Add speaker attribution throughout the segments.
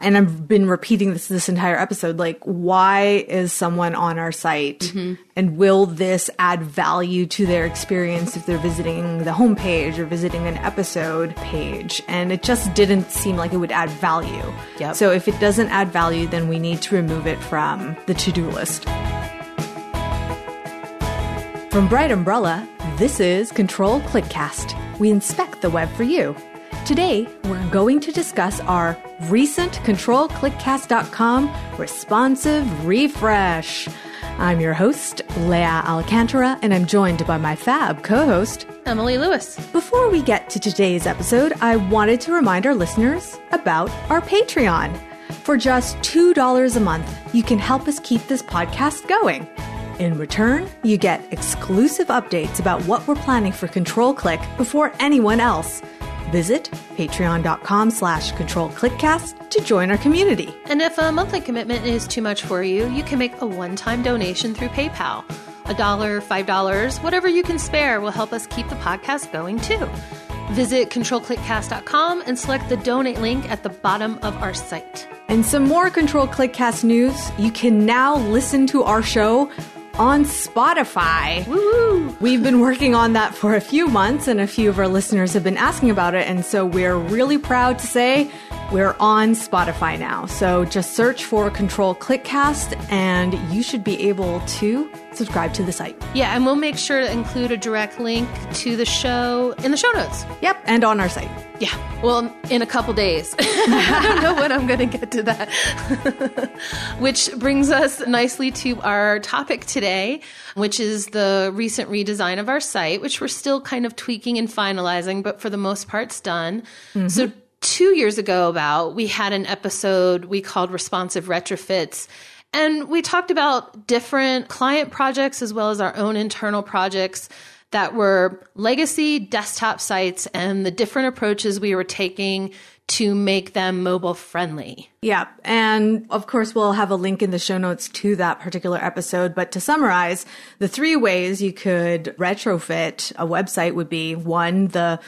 Speaker 1: and I've been repeating this this entire episode, like, why is someone on our site mm-hmm. and will this add value to their experience if they're visiting the homepage or visiting an episode page? And it just didn't seem like it would add value.
Speaker 2: Yep.
Speaker 1: So if it doesn't add value, then we need to remove it from the to do list. From Bright Umbrella, this is Control Clickcast. We inspect the web for you. Today, we're going to discuss our recent ControlClickcast.com responsive refresh. I'm your host, Lea Alcantara, and I'm joined by my fab co host.
Speaker 2: Emily Lewis.
Speaker 1: Before we get to today's episode, I wanted to remind our listeners about our Patreon. For just $2 a month, you can help us keep this podcast going. In return, you get exclusive updates about what we're planning for Control Click before anyone else. Visit patreon.com slash controlclickcast to join our community.
Speaker 2: And if a monthly commitment is too much for you, you can make a one time donation through PayPal. A dollar, five dollars, whatever you can spare will help us keep the podcast going too. Visit controlclickcast.com and select the donate link at the bottom of our site.
Speaker 1: And some more Control Clickcast news. You can now listen to our show on Spotify.
Speaker 2: Woo!
Speaker 1: We've been working on that for a few months, and a few of our listeners have been asking about it. And so we're really proud to say we're on Spotify now. So just search for Control Clickcast, and you should be able to subscribe to the site.
Speaker 2: Yeah, and we'll make sure to include a direct link to the show in the show notes.
Speaker 1: Yep, and on our site.
Speaker 2: Yeah, well, in a couple days. I don't know when I'm going to get to that. which brings us nicely to our topic today, which is the recent redesign of our site, which we're still kind of tweaking and finalizing, but for the most part, it's done. Mm-hmm. So, two years ago, about, we had an episode we called Responsive Retrofits. And we talked about different client projects as well as our own internal projects that were legacy desktop sites and the different approaches we were taking to make them mobile friendly.
Speaker 1: Yeah. And of course, we'll have a link in the show notes to that particular episode. But to summarize, the three ways you could retrofit a website would be one, the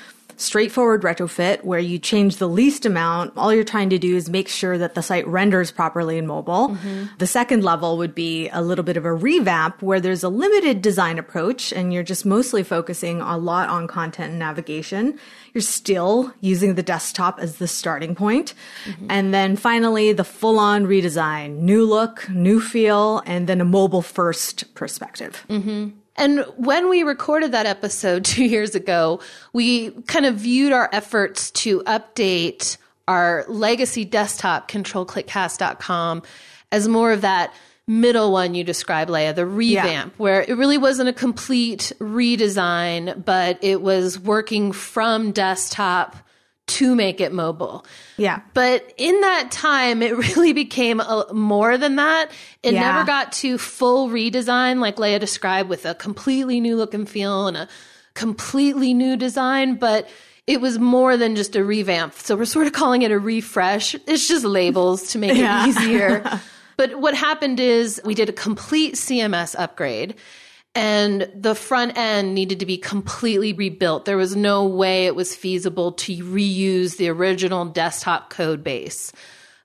Speaker 1: straightforward retrofit where you change the least amount. All you're trying to do is make sure that the site renders properly in mobile. Mm-hmm. The second level would be a little bit of a revamp where there's a limited design approach and you're just mostly focusing a lot on content and navigation. You're still using the desktop as the starting point. Mm-hmm. And then finally, the full on redesign, new look, new feel, and then a mobile first perspective. Mm-hmm.
Speaker 2: And when we recorded that episode two years ago, we kind of viewed our efforts to update our legacy desktop controlclickcast.com as more of that middle one you described, Lea, the revamp, where it really wasn't a complete redesign, but it was working from desktop to make it mobile.
Speaker 1: Yeah.
Speaker 2: But in that time, it really became a, more than that. It
Speaker 1: Yeah.
Speaker 2: never got to full redesign, like Lea described, with a completely new look and feel and a completely new design. But it was more than just a revamp. So we're sort of calling it a refresh. It's just labels to make
Speaker 1: Yeah.
Speaker 2: it easier. but what happened is we did a complete CMS upgrade and the front end needed to be completely rebuilt. There was no way it was feasible to reuse the original desktop code base.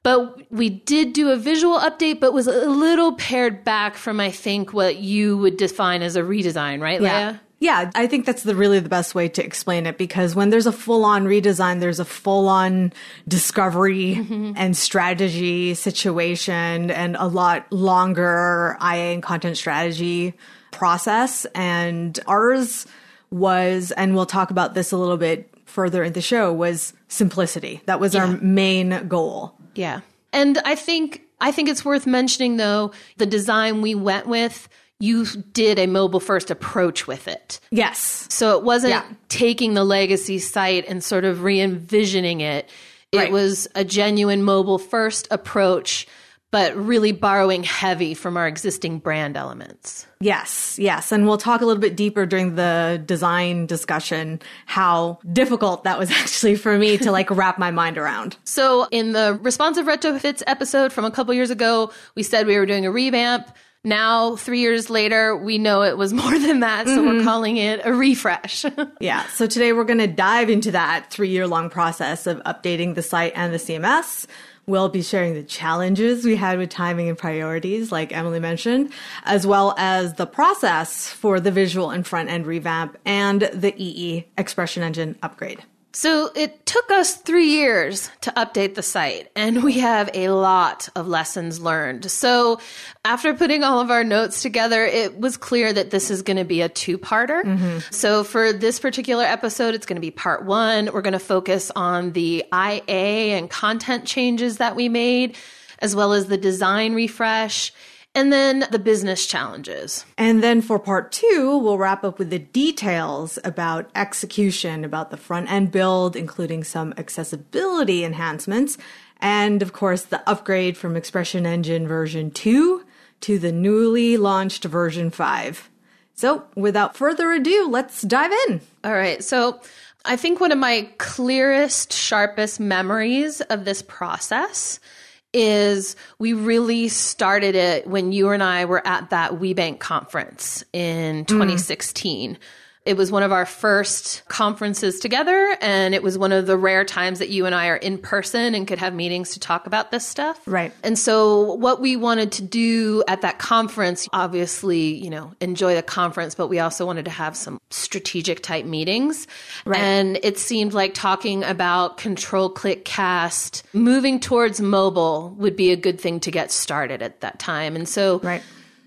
Speaker 2: But we did do a visual update, but was a little pared back from, I think, what you would define as a redesign, right,
Speaker 1: Yeah.
Speaker 2: Lea?
Speaker 1: Yeah, I think that's the really the best way to explain it because when there's a full on redesign, there's a full on discovery mm-hmm. and strategy situation and a lot longer IA and content strategy process. And ours was, and we'll talk about this a little bit further in the show, was simplicity. That was our main goal.
Speaker 2: Yeah. And I think I think it's worth mentioning though, the design we went with, you did a mobile first approach with it.
Speaker 1: Yes.
Speaker 2: So it wasn't
Speaker 1: Yeah.
Speaker 2: taking the legacy site and sort of re envisioning it. It
Speaker 1: Right.
Speaker 2: was a genuine mobile first approach, but really borrowing heavy from our existing brand elements.
Speaker 1: Yes, yes. And we'll talk a little bit deeper during the design discussion how difficult that was actually for me to like wrap my mind around.
Speaker 2: So in the responsive retrofits episode from a couple years ago, we said we were doing a revamp. Now, three years later, we know it was more than that. So we're mm-hmm. calling it a refresh.
Speaker 1: Yeah. So today we're going to dive into that three year long process of updating the site and the CMS. We'll be sharing the challenges we had with timing and priorities, like Emily mentioned, as well as the process for the visual and front end revamp and the EE ExpressionEngine upgrade.
Speaker 2: So it took us three years to update the site, and we have a lot of lessons learned. So after putting all of our notes together, it was clear that this is going to be a two parter. Mm-hmm. So for this particular episode, it's going to be part one. We're going to focus on the IA and content changes that we made, as well as the design refresh and then the business challenges.
Speaker 1: And then for part two, we'll wrap up with the details about execution, about the front end build, including some accessibility enhancements, and of course, the upgrade from ExpressionEngine version 2 to the newly launched version 5. So, without further ado, let's dive in.
Speaker 2: All right. So, I think one of my clearest, sharpest memories of this process is we really started it when you and I were at that WeBank conference in 2016. Mm. It was one of our first conferences together, and it was one of the rare times that you and I are in person and could have meetings to talk about this stuff.
Speaker 1: Right.
Speaker 2: And so, what we wanted to do at that conference, obviously, you know, enjoy the conference, but we also wanted to have some strategic type meetings. Right. And it seemed like talking about control click cast, moving towards mobile would be a good thing to get started at that time. And so,
Speaker 1: right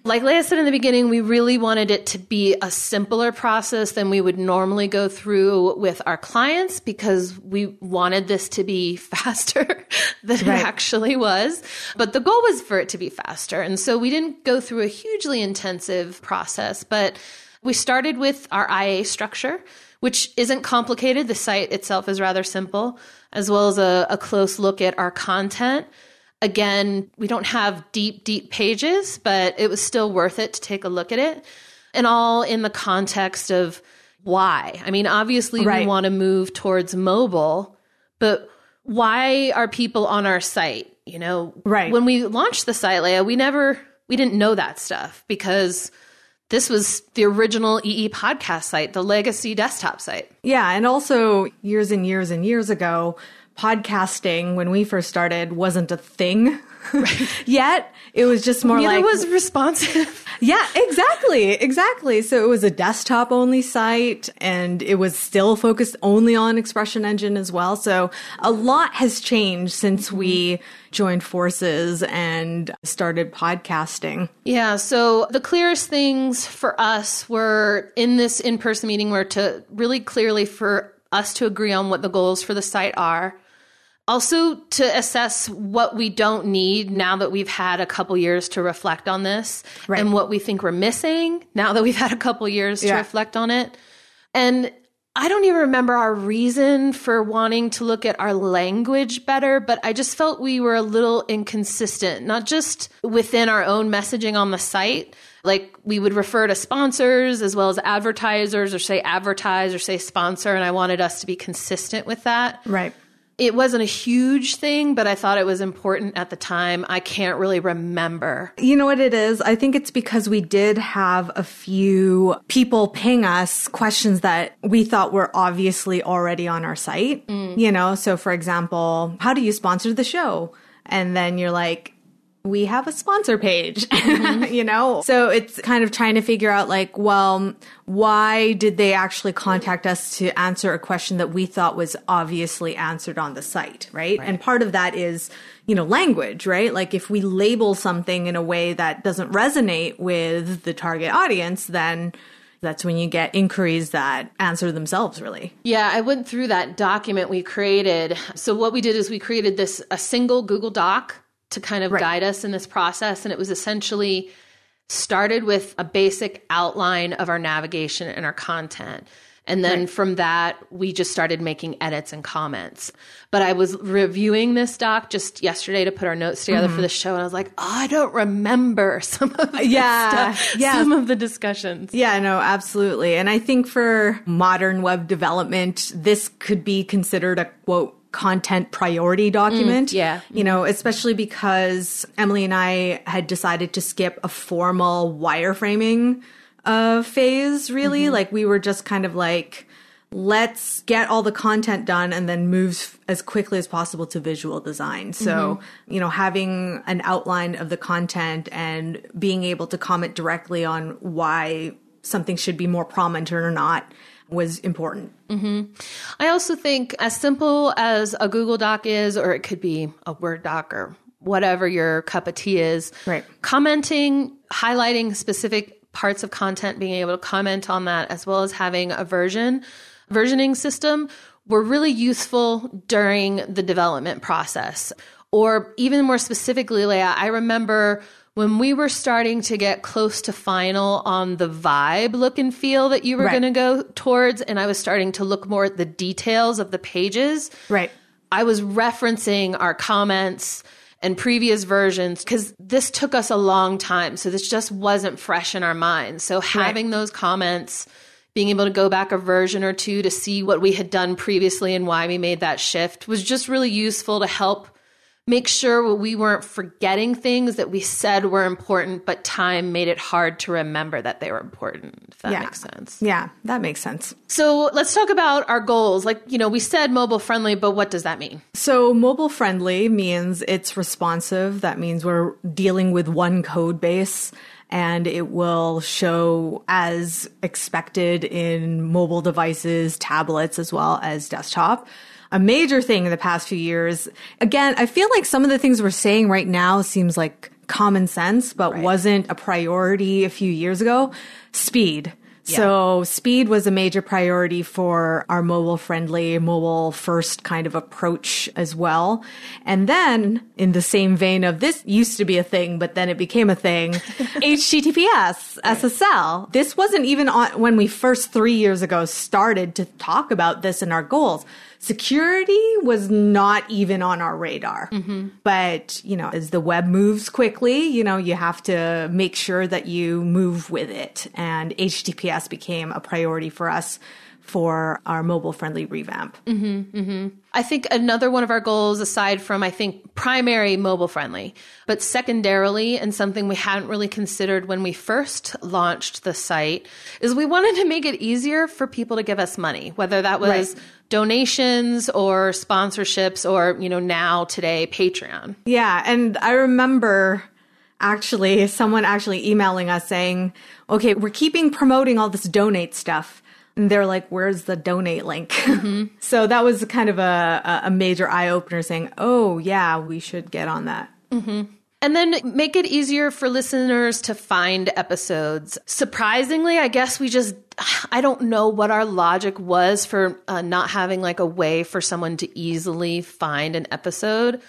Speaker 2: like Lea said in the beginning, we really wanted it to be a simpler process than we would normally go through with our clients because we wanted this to be faster than right. it actually was. But the goal was for it to be faster. And so we didn't go through a hugely intensive process, but we started with our IA structure, which isn't complicated. The site itself is rather simple, as well as a, a close look at our content Again, we don't have deep, deep pages, but it was still worth it to take a look at it. And all in the context of why. I mean, obviously, right. we want to move towards mobile, but why are people on our site? You know,
Speaker 1: right.
Speaker 2: when we launched the site, Lea, we never, we didn't know that stuff because this was the original EE podcast site, the legacy desktop site.
Speaker 1: Yeah. And also, years and years and years ago, podcasting when we first started wasn't a thing right. yet. It was just more
Speaker 2: Neither
Speaker 1: like
Speaker 2: was responsive.
Speaker 1: yeah, exactly, exactly. So it was a desktop only site, and it was still focused only on ExpressionEngine as well. So a lot has changed since mm-hmm. we joined forces and started podcasting.
Speaker 2: Yeah. So the clearest things for us were in this in person meeting were to really clearly for us to agree on what the goals for the site are also, to assess what we don't need now that we've had a couple years to reflect on this right. and what we think we're missing now that we've had a couple years yeah. to reflect on it. And I don't even remember our reason for wanting to look at our language better, but I just felt we were a little inconsistent, not just within our own messaging on the site. Like we would refer to sponsors as well as advertisers or say advertise or say sponsor. And I wanted us to be consistent with that.
Speaker 1: Right.
Speaker 2: It wasn't a huge thing, but I thought it was important at the time. I can't really remember.
Speaker 1: You know what it is? I think it's because we did have a few people ping us questions that we thought were obviously already on our site. Mm. You know, so for example, how do you sponsor the show? And then you're like, we have a sponsor page, mm-hmm. you know? So it's kind of trying to figure out like, well, why did they actually contact us to answer a question that we thought was obviously answered on the site, right? right? And part of that is, you know, language, right? Like if we label something in a way that doesn't resonate with the target audience, then that's when you get inquiries that answer themselves really.
Speaker 2: Yeah, I went through that document we created. So what we did is we created this a single Google Doc to kind of right. guide us in this process. And it was essentially started with a basic outline of our navigation and our content. And then right. from that, we just started making edits and comments. But I was reviewing this doc just yesterday to put our notes together mm-hmm. for the show. And I was like, oh, I don't remember some of the yeah, stuff, yeah. some of the discussions.
Speaker 1: Yeah, no, absolutely. And I think for modern web development, this could be considered a quote content priority document.
Speaker 2: Mm, yeah.
Speaker 1: You know, especially because Emily and I had decided to skip a formal wireframing uh, phase, really. Mm-hmm. Like we were just kind of like, let's get all the content done and then move as quickly as possible to visual design. So, mm-hmm. you know, having an outline of the content and being able to comment directly on why something should be more prominent or not was important.
Speaker 2: Mm-hmm. I also think, as simple as a Google Doc is, or it could be a Word doc or whatever your cup of tea is,
Speaker 1: right.
Speaker 2: commenting, highlighting specific parts of content, being able to comment on that, as well as having a version, versioning system were really useful during the development process. Or even more specifically, Lea, I remember when we were starting to get close to final on the vibe look and feel that you were right. going to go towards, and I was starting to look more at the details of the pages.
Speaker 1: Right.
Speaker 2: I was referencing our comments and previous versions because this took us a long time. So this just wasn't fresh in our minds. So having right. those comments, being able to go back a version or two to see what we had done previously and why we made that shift was just really useful to help make sure we weren't forgetting things that we said were important, but time made it hard to remember that they were important, if that
Speaker 1: yeah.
Speaker 2: makes sense.
Speaker 1: Yeah, that makes sense.
Speaker 2: So let's talk about our goals. Like, you know, we said mobile friendly, but what does that mean?
Speaker 1: So, mobile friendly means it's responsive. That means we're dealing with one code base and it will show as expected in mobile devices, tablets, as well as desktop a major thing in the past few years. Again, I feel like some of the things we're saying right now seems like common sense, but right. wasn't a priority a few years ago. Speed. Yeah. So speed was a major priority for our mobile friendly, mobile first kind of approach as well. And then in the same vein of this used to be a thing, but then it became a thing, HTTPS. SSL. This wasn't even on when we first three years ago started to talk about this in our goals security was not even on our radar. Mm-hmm. But, you know, as the web moves quickly, you know, you have to make sure that you move with it. And HTTPS became a priority for us for our mobile friendly revamp.
Speaker 2: Mm-hmm, mm-hmm. I think another one of our goals, aside from, I think, primary mobile friendly, but secondarily, and something we hadn't really considered when we first launched the site, is we wanted to make it easier for people to give us money, whether that was right. donations or sponsorships or, you know, now today, Patreon.
Speaker 1: Yeah. And I remember actually someone actually emailing us saying, okay, we're keeping promoting all this donate stuff and they're like, where's the donate link? Mm-hmm. so that was kind of a, a major eye opener saying, oh, yeah, we should get on that.
Speaker 2: Mm-hmm. And then make it easier for listeners to find episodes. Surprisingly, I guess we just, I don't know what our logic was for uh, not having like a way for someone to easily find an episode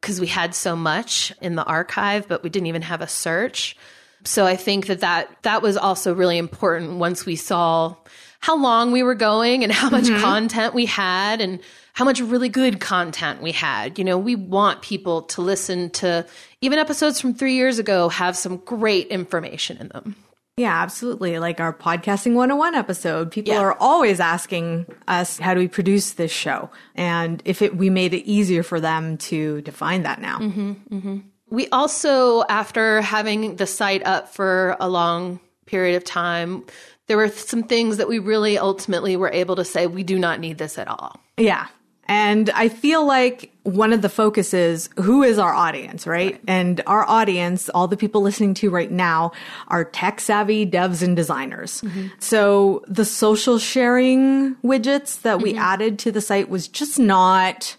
Speaker 2: because we had so much in the archive, but we didn't even have a search. So I think that that, that was also really important once we saw how long we were going and how much mm-hmm. content we had and how much really good content we had. You know, we want people to listen to even episodes from three years ago have some great information in them.
Speaker 1: Yeah, absolutely. Like our podcasting 101 episode, people yeah. are always asking us, how do we produce this show? And if it, we made it easier for them to define that now.
Speaker 2: Mm-hmm, mm-hmm. We also, after having the site up for a long period of time, there were some things that we really ultimately were able to say, we do not need this at all.
Speaker 1: Yeah. And I feel like one of the focuses, who is our audience, right? right? And our audience, all the people listening to right now are tech savvy devs and designers. Mm-hmm. So the social sharing widgets that we mm-hmm. added to the site was just not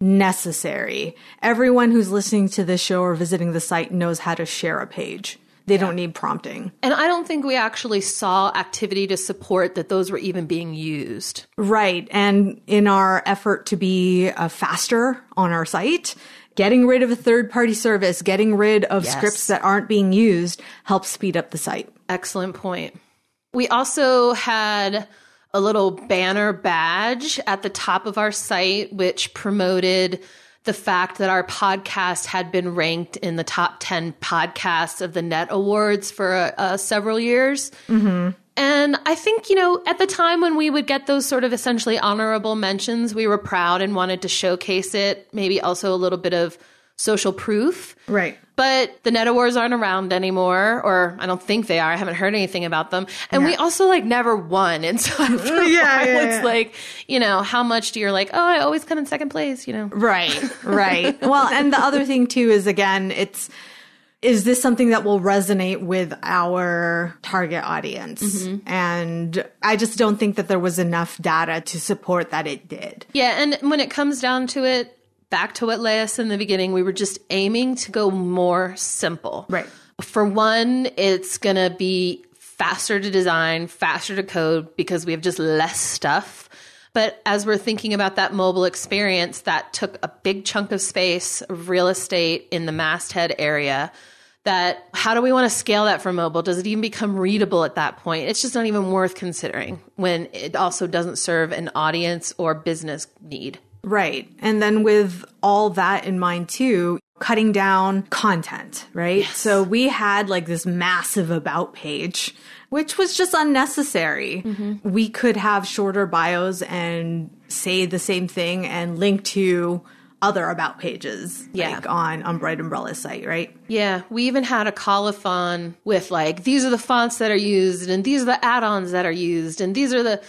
Speaker 1: necessary. Everyone who's listening to this show or visiting the site knows how to share a page. They yeah. don't need prompting.
Speaker 2: And I don't think we actually saw activity to support that those were even being used.
Speaker 1: Right. And in our effort to be uh, faster on our site, getting rid of a third party service, getting rid of yes. scripts that aren't being used helps speed up the site.
Speaker 2: Excellent point. We also had a little banner badge at the top of our site, which promoted the fact that our podcast had been ranked in the top 10 podcasts of the Net Awards for uh, uh, several years. Mm-hmm. And I think, you know, at the time when we would get those sort of essentially honorable mentions, we were proud and wanted to showcase it. Maybe also a little bit of social proof.
Speaker 1: Right.
Speaker 2: But the net awards aren't around anymore, or I don't think they are. I haven't heard anything about them. And we also like never won. And so after
Speaker 1: Yeah,
Speaker 2: while,
Speaker 1: yeah,
Speaker 2: it's like, you know, how much do you're like, oh, I always come in second place, you know?
Speaker 1: Right, right. well, and the other thing too is again, it's is this something that will resonate with our target audience? Mm-hmm. And I just don't think that there was enough data to support that it did.
Speaker 2: Yeah, and when it comes down to it, back to what Lea said in the beginning, we were just aiming to go more simple.
Speaker 1: Right.
Speaker 2: For one, it's going to be faster to design, faster to code because we have just less stuff. But as we're thinking about that mobile experience, that took a big chunk of space of real estate in the masthead area. That how do we want to scale that for mobile? Does it even become readable at that point? It's just not even worth considering when it also doesn't serve an audience or business need.
Speaker 1: Right. And then with all that in mind too, cutting down content, right? So we had like this massive about page, which was just unnecessary. Mm-hmm. We could have shorter bios and say the same thing and link to other about pages
Speaker 2: Yeah.
Speaker 1: like on on Bright Umbrella's site, right?
Speaker 2: Yeah, we even had a colophon with like these are the fonts that are used and these are the add-ons that are used and these are the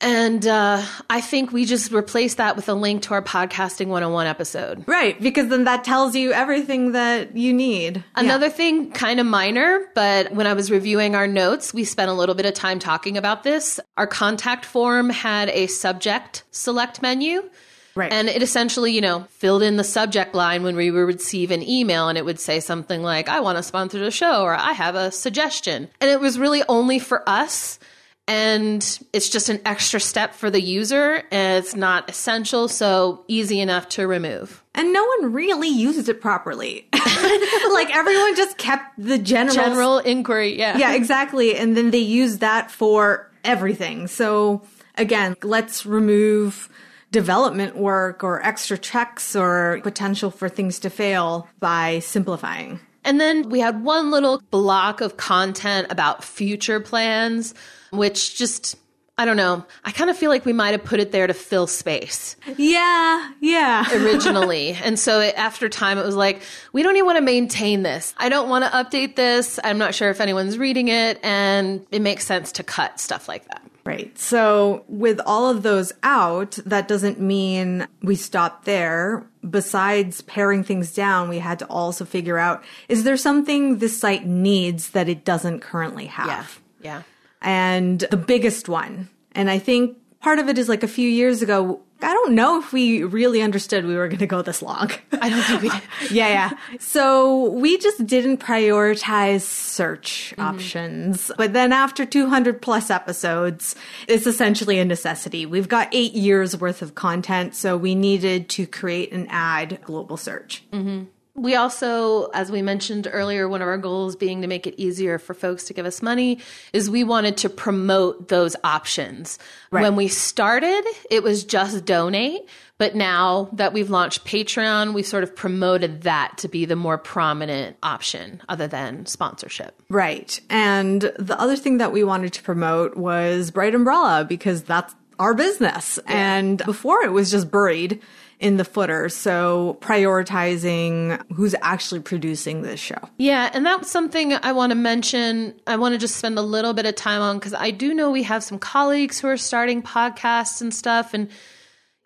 Speaker 2: and uh, I think we just replaced that with a link to our podcasting 101 episode.
Speaker 1: Right, because then that tells you everything that you need.
Speaker 2: Another thing, kind of minor, but when I was reviewing our notes, we spent a little bit of time talking about this. Our contact form had a subject select menu.
Speaker 1: Right.
Speaker 2: And it essentially, you know, filled in the subject line when we would receive an email and it would say something like, I want to sponsor the show or I have a suggestion. And it was really only for us. And it's just an extra step for the user. And it's not essential, so easy enough to remove.
Speaker 1: and no one really uses it properly. like everyone just kept the general
Speaker 2: General inquiry, yeah.
Speaker 1: Yeah, exactly. And then they use that for everything. So again, let's remove development work or extra checks or potential for things to fail by simplifying.
Speaker 2: And then we had one little block of content about future plans, which just, I don't know. I kind of feel like we might have put it there to fill space
Speaker 1: Yeah, yeah.
Speaker 2: originally. and so it, after time, it was like, we don't even want to maintain this. I don't want to update this. I'm not sure if anyone's reading it. And it makes sense to cut stuff like that.
Speaker 1: Right. So with all of those out, that doesn't mean we stop there. Besides paring things down, we had to also figure out, is there something this site needs that it doesn't currently have?
Speaker 2: Yeah.
Speaker 1: And the biggest one. And I think part of it is like a few years ago, I don't know if we really understood we were going to go this long.
Speaker 2: I don't think we did.
Speaker 1: yeah, yeah. So we just didn't prioritize search mm-hmm. options. But then after 200 plus episodes, it's essentially a necessity. We've got eight years worth of content, so we needed to create and add global search. Mm-hmm.
Speaker 2: We also, as we mentioned earlier, one of our goals being to make it easier for folks to give us money is we wanted to promote those options.
Speaker 1: Right.
Speaker 2: When we started, it was just donate. But now that we've launched Patreon, we've sort of promoted that to be the more prominent option other than sponsorship.
Speaker 1: Right. And the other thing that we wanted to promote was Bright Umbrella because that's our business. And before it was just buried in the footer. So prioritizing who's actually producing this show.
Speaker 2: Yeah, and that's something I want to mention. I want to just spend a little bit of time on because I do know we have some colleagues who are starting podcasts and stuff. And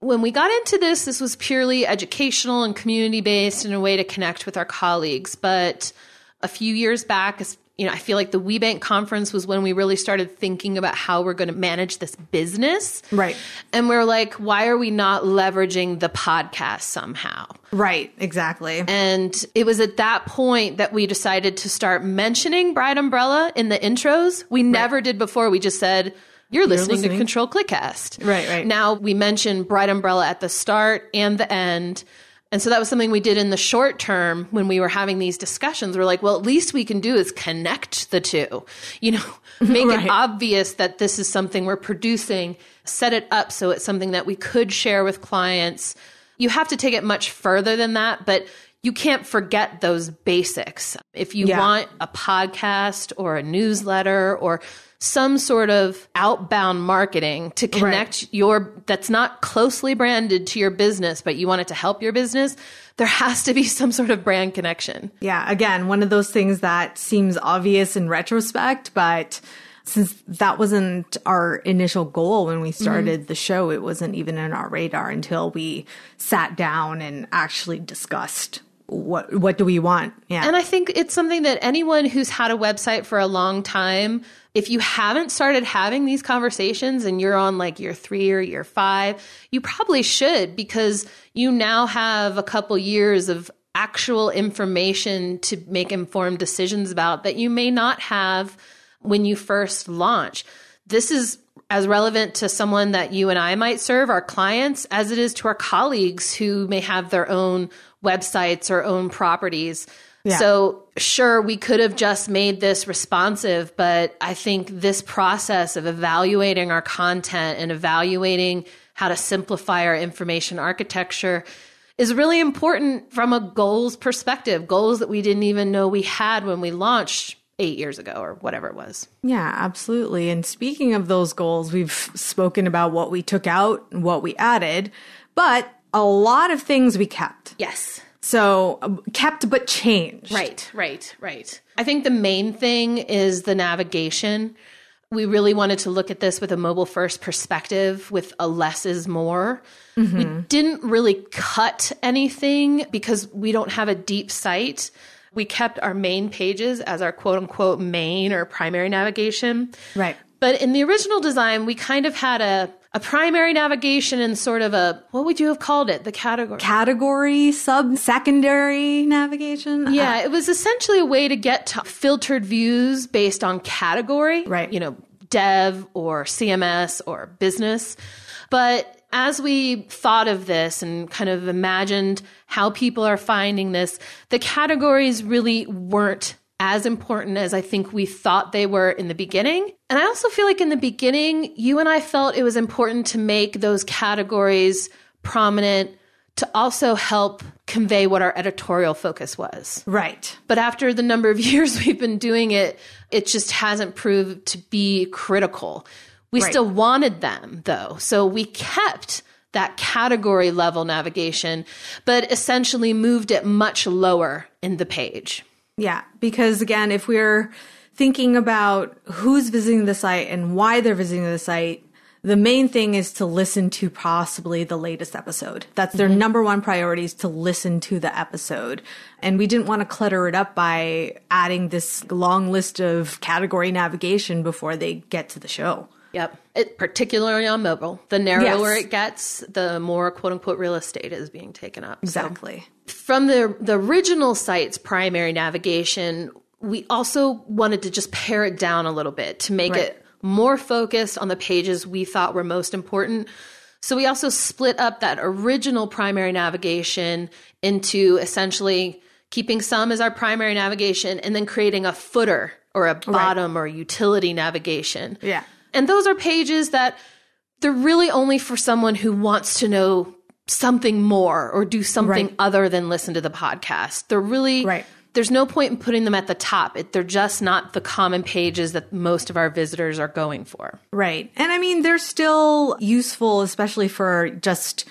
Speaker 2: when we got into this, this was purely educational and community based and a way to connect with our colleagues. But a few years back, you know, I feel like the WeBank conference was when we really started thinking about how we're going to manage this business.
Speaker 1: Right.
Speaker 2: And we're like, why are we not leveraging the podcast somehow?
Speaker 1: Right. Exactly.
Speaker 2: And it was at that point that we decided to start mentioning Bright Umbrella in the intros. We never did before. We just said, you're listening,
Speaker 1: listening.
Speaker 2: to Control Clickcast.
Speaker 1: Right, right.
Speaker 2: Now we mention Bright Umbrella at the start and the end. And so that was something we did in the short term when we were having these discussions. We're like, well, at least we can do is connect the two, you know, make
Speaker 1: Right.
Speaker 2: it obvious that this is something we're producing, set it up so it's something that we could share with clients. You have to take it much further than that, but you can't forget those basics. If you
Speaker 1: Yeah.
Speaker 2: want a podcast or a newsletter or some sort of outbound marketing to connect right. your that's not closely branded to your business, but you want it to help your business, there has to be some sort of brand connection.
Speaker 1: Yeah, again, one of those things that seems obvious in retrospect, but since that wasn't our initial goal when we started mm-hmm. the show, it wasn't even in our radar until we sat down and actually discussed what what do we want?
Speaker 2: Yeah. And I think it's something that anyone who's had a website for a long time, if you haven't started having these conversations and you're on like year 3 or year 5, you probably should because you now have a couple years of actual information to make informed decisions about that you may not have when you first launch. This is as relevant to someone that you and I might serve, our clients, as it is to our colleagues who may have their own websites or own properties. Yeah. So, sure, we could have just made this responsive, but I think this process of evaluating our content and evaluating how to simplify our information architecture is really important from a goals perspective, goals that we didn't even know we had when we launched eight years ago or whatever it was.
Speaker 1: Yeah, absolutely. And speaking of those goals, we've spoken about what we took out and what we added, but a lot of things we kept.
Speaker 2: Yes.
Speaker 1: So um, kept but changed.
Speaker 2: Right, right, right. I think the main thing is the navigation. We really wanted to look at this with a mobile first perspective with a less is more. Mm-hmm. We didn't really cut anything because we don't have a deep site. We kept our main pages as our quote unquote main or primary navigation.
Speaker 1: Right.
Speaker 2: But in the original design, we kind of had a a primary navigation and sort of a what would you have called it? The category
Speaker 1: category sub secondary navigation?
Speaker 2: Yeah uh, it was essentially a way to get to filtered views based on category
Speaker 1: right.
Speaker 2: you know dev or cms or business. But as we thought of this and kind of imagined how people are finding this the categories really weren't as important as I think we thought they were in the beginning. And I also feel like in the beginning, you and I felt it was important to make those categories prominent to also help convey what our editorial focus was.
Speaker 1: Right.
Speaker 2: But after the number of years we've been doing it, it just hasn't proved to be critical. We right. still wanted them though. So we kept that category level navigation, but essentially moved it much lower in the page.
Speaker 1: Yeah, because again, if we're thinking about who's visiting the site and why they're visiting the site, the main thing is to listen to possibly the latest episode. That's their mm-hmm. number one priority is to listen to the episode. And we didn't want to clutter it up by adding this long list of category navigation before they get to the show.
Speaker 2: Yep. It, particularly on mobile. The narrower yes. it gets, the more quote unquote real estate is being taken up.
Speaker 1: Exactly.
Speaker 2: So from the, the original site's primary navigation, we also wanted to just pare it down a little bit to make right. it more focused on the pages we thought were most important. So we also split up that original primary navigation into essentially keeping some as our primary navigation and then creating a footer or a bottom right. or utility navigation.
Speaker 1: Yeah.
Speaker 2: And those are pages that they're really only for someone who wants to know something more or do something right. other than listen to the podcast. They're really
Speaker 1: right.
Speaker 2: There's no point in putting them at the top. It, they're just not the common pages that most of our visitors are going for.
Speaker 1: Right. And I mean, they're still useful, especially for just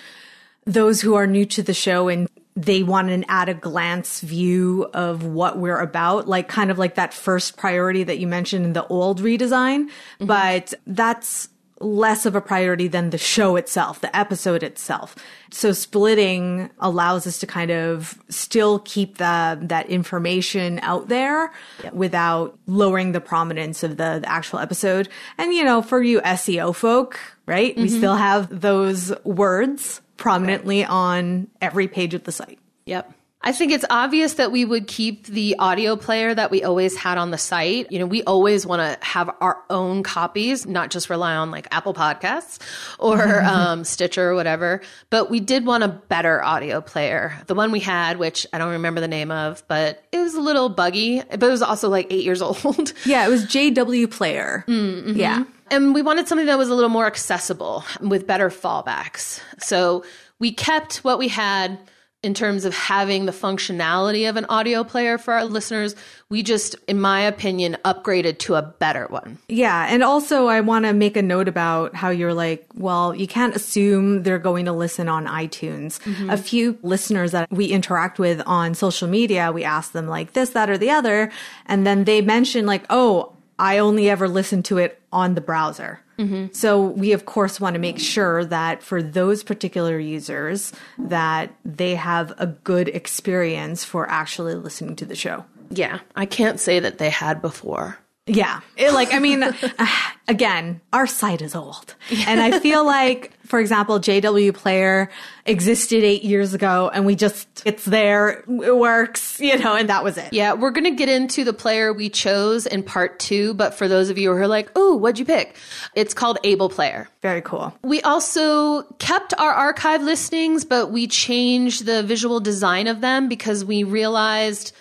Speaker 1: those who are new to the show and they want an at a glance view of what we're about, like kind of like that first priority that you mentioned in the old redesign. Mm-hmm. But that's less of a priority than the show itself, the episode itself. So splitting allows us to kind of still keep the, that information out there yep. without lowering the prominence of the, the, actual episode. And, you know, for you SEO folk, right? Mm-hmm. We still have those words prominently on every page of the site.
Speaker 2: Yep. I think it's obvious that we would keep the audio player that we always had on the site. You know, we always want to have our own copies, not just rely on like Apple Podcasts or um, Stitcher or whatever. But we did want a better audio player. The one we had, which I don't remember the name of, but it was a little buggy, but it was also like eight years old.
Speaker 1: Yeah, it was JW Player.
Speaker 2: Mm-hmm.
Speaker 1: Yeah.
Speaker 2: And we wanted something that was a little more accessible with better fallbacks. So we kept what we had in terms of having the functionality of an audio player for our listeners. We just, in my opinion, upgraded to a better one.
Speaker 1: Yeah. And also, I want to make a note about how you're like, well, you can't assume they're going to listen on iTunes. Mm-hmm. A few listeners that we interact with on social media, we ask them like this, that, or the other. And then they mention like, oh, I only ever listen to it on the browser. Mm-hmm. So we of course want to make sure that for those particular users that they have a good experience for actually listening to the show.
Speaker 2: Yeah, I can't say that they had before.
Speaker 1: Yeah. It, like, I mean, again, our site is old. And I feel like, for example, JW Player existed eight years ago and we just, it's there, it works, you know, and that was it.
Speaker 2: Yeah. We're going to get into the player we chose in part two. But for those of you who are like, oh, what'd you pick? It's called Able Player.
Speaker 1: Very cool.
Speaker 2: We also kept our archive listings, but we changed the visual design of them because we realized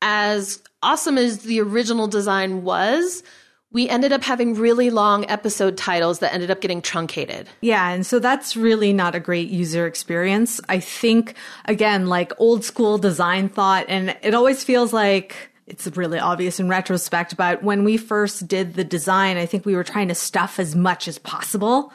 Speaker 2: as awesome as the original design was, we ended up having really long episode titles that ended up getting truncated.
Speaker 1: Yeah, and so that's really not a great user experience. I think, again, like old school design thought, and it always feels like it's really obvious in retrospect, but when we first did the design, I think we were trying to stuff as much as possible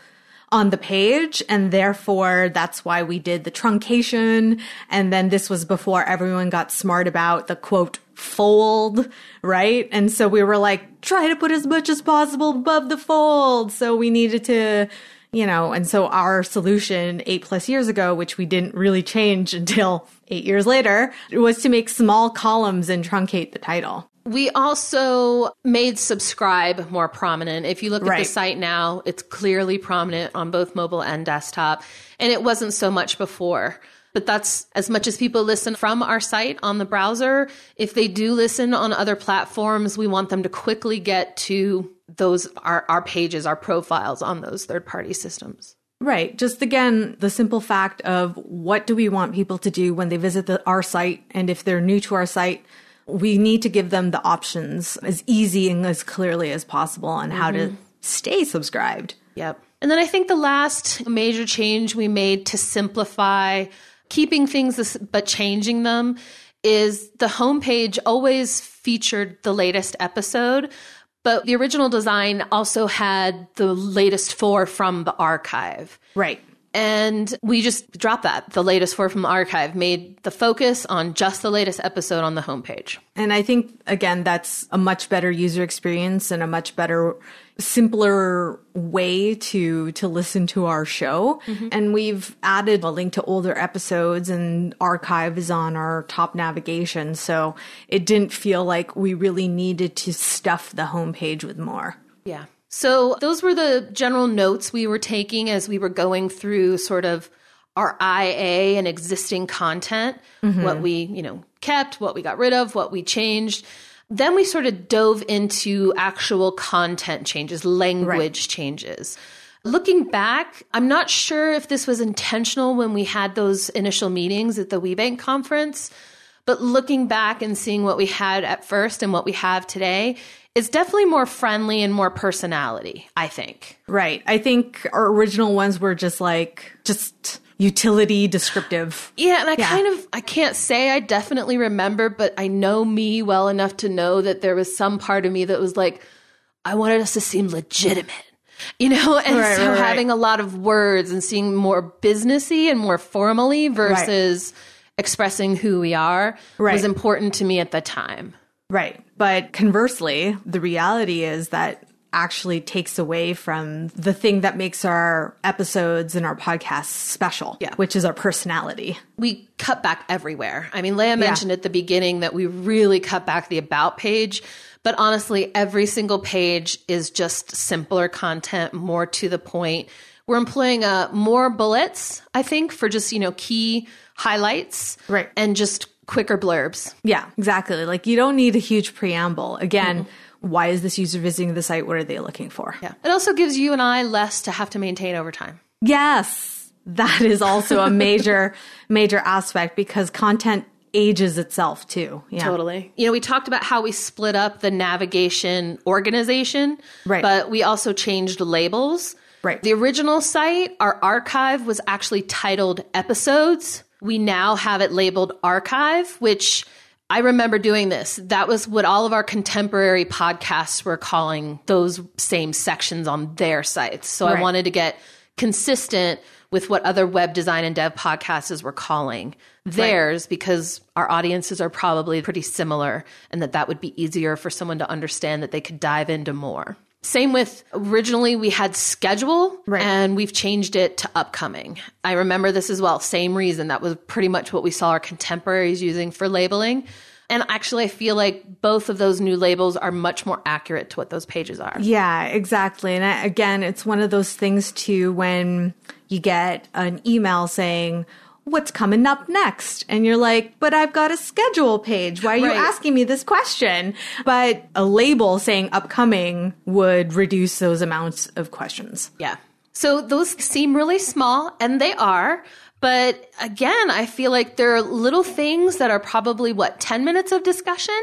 Speaker 1: on the page. And therefore, that's why we did the truncation. And then this was before everyone got smart about the quote fold, right? And so we were like, try to put as much as possible above the fold. So we needed to, you know, and so our solution eight plus years ago, which we didn't really change until eight years later, was to make small columns and truncate the title.
Speaker 2: We also made subscribe more prominent. If you look at right. the site now, it's clearly prominent on both mobile and desktop. And it wasn't so much before. But that's as much as people listen from our site on the browser. If they do listen on other platforms, we want them to quickly get to those our, our pages, our profiles on those third party systems.
Speaker 1: Right. Just again, the simple fact of what do we want people to do when they visit the, our site? And if they're new to our site, we need to give them the options as easy and as clearly as possible on mm-hmm. how to mm-hmm. stay subscribed.
Speaker 2: Yep. And then I think the last major change we made to simplify keeping things but changing them is the homepage always featured the latest episode, but the original design also had the latest four from the archive.
Speaker 1: Right.
Speaker 2: And we just dropped that. The latest four from the archive made the focus on just the latest episode on the homepage.
Speaker 1: And I think, again, that's a much better user experience and a much better, simpler way to, to listen to our show. Mm-hmm. And we've added a link to older episodes and archive is on our top navigation. So it didn't feel like we really needed to stuff the homepage with more.
Speaker 2: Yeah. So, those were the general notes we were taking as we were going through sort of our IA and existing content, mm-hmm. what we, you know, kept, what we got rid of, what we changed. Then we sort of dove into actual content changes, language right. changes. Looking back, I'm not sure if this was intentional when we had those initial meetings at the WeBank conference, but looking back and seeing what we had at first and what we have today, it's definitely more friendly and more personality, I think.
Speaker 1: Right. I think our original ones were just like, just utility descriptive.
Speaker 2: Yeah, and I yeah. kind of I can't say I definitely remember, but I know me well enough to know that there was some part of me that was like I wanted us to seem legitimate. You know, and right, so right, having right. a lot of words and seeing more businessy and more formally versus expressing who we are was important to me at the time.
Speaker 1: Right. But conversely, the reality is that actually takes away from the thing that makes our episodes and our podcasts special, yeah. which is our personality.
Speaker 2: We cut back everywhere. I mean, Lea mentioned yeah. at the beginning that we really cut back the about page, but honestly, every single page is just simpler content, more to the point. We're employing uh, more bullets, I think, for just, you know, key highlights.
Speaker 1: Right.
Speaker 2: And just quicker blurbs.
Speaker 1: Yeah, exactly. Like you don't need a huge preamble. Again, mm-hmm. why is this user visiting the site? What are they looking for?
Speaker 2: Yeah. It also gives you and I less to have to maintain over time.
Speaker 1: Yes. That is also a major, major aspect because content ages itself too.
Speaker 2: Yeah. Totally. You know, we talked about how we split up the navigation organization,
Speaker 1: right.
Speaker 2: but we also changed labels.
Speaker 1: Right.
Speaker 2: The original site, our archive was actually titled episodes We now have it labeled archive, which I remember doing this. That was what all of our contemporary podcasts were calling those same sections on their sites. So
Speaker 1: Right.
Speaker 2: I wanted to get consistent with what other web design and dev podcasts were calling theirs because our audiences are probably pretty similar and that that would be easier for someone to understand that they could dive into more. Same with originally we had schedule
Speaker 1: Right.
Speaker 2: and we've changed it to upcoming. I remember this as well. Same reason. That was pretty much what we saw our contemporaries using for labeling. And actually, I feel like both of those new labels are much more accurate to what those pages are.
Speaker 1: Yeah, exactly. And I, again, it's one of those things too when you get an email saying, What's coming up next? And you're like, but I've got a schedule page. Why are you asking me this question? But a label saying upcoming would reduce those amounts of questions.
Speaker 2: Yeah. So those seem really small, and they are. But again, I feel like there are little things that are probably what, 10 minutes of discussion